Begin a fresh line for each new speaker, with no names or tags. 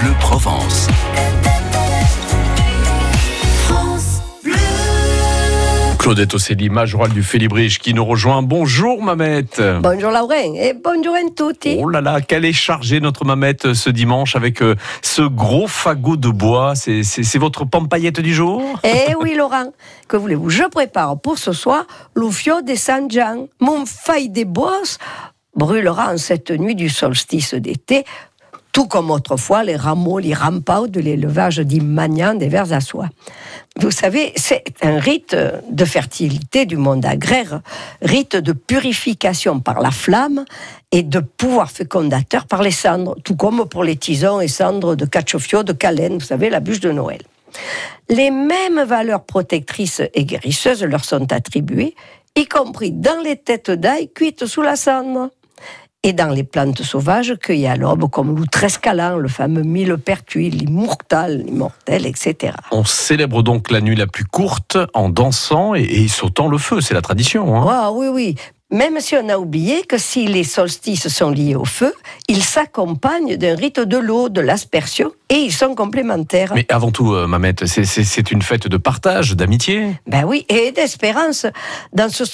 Bleu Provence.
Claudette Osséli, majorale du Félibrige, qui nous rejoint. Bonjour Mamette.
Bonjour Lauren et bonjour à tutti.
Oh là là, qu'elle est chargée notre Mamette ce dimanche avec euh, ce gros fagot de bois. C'est- votre pampayette du jour?
Eh oui Laurent, que voulez-vous? Je prépare pour ce soir l'Ufio de San Jean. Mon faille des bosses brûlera en cette nuit du solstice d'été, tout comme autrefois les rameaux, les rampaux de l'élevage dit Magnan des vers à soie. Vous savez, c'est un rite de fertilité du monde agraire, rite de purification par la flamme et de pouvoir fécondateur par les cendres, tout comme pour les tisons et cendres de cachofio, de calène, vous savez, la bûche de Noël. Les mêmes valeurs protectrices et guérisseuses leur sont attribuées, y compris dans les têtes d'ail cuites sous la cendre et dans les plantes sauvages cueillies à l'aube, comme l'outrescalan, le fameux millepertuis, l'immortal, l'immortel, etc.
On célèbre donc la nuit la plus courte en dansant et, et sautant le feu, c'est la tradition. hein.
Ah oui, oui. Même si on a oublié que si les solstices sont liés au feu, ils s'accompagnent d'un rite de l'eau, de l'aspersion, et ils sont complémentaires.
Mais avant tout, euh, Mamette, c'est une fête de partage, d'amitié.
Ben oui, et d'espérance. Dans ce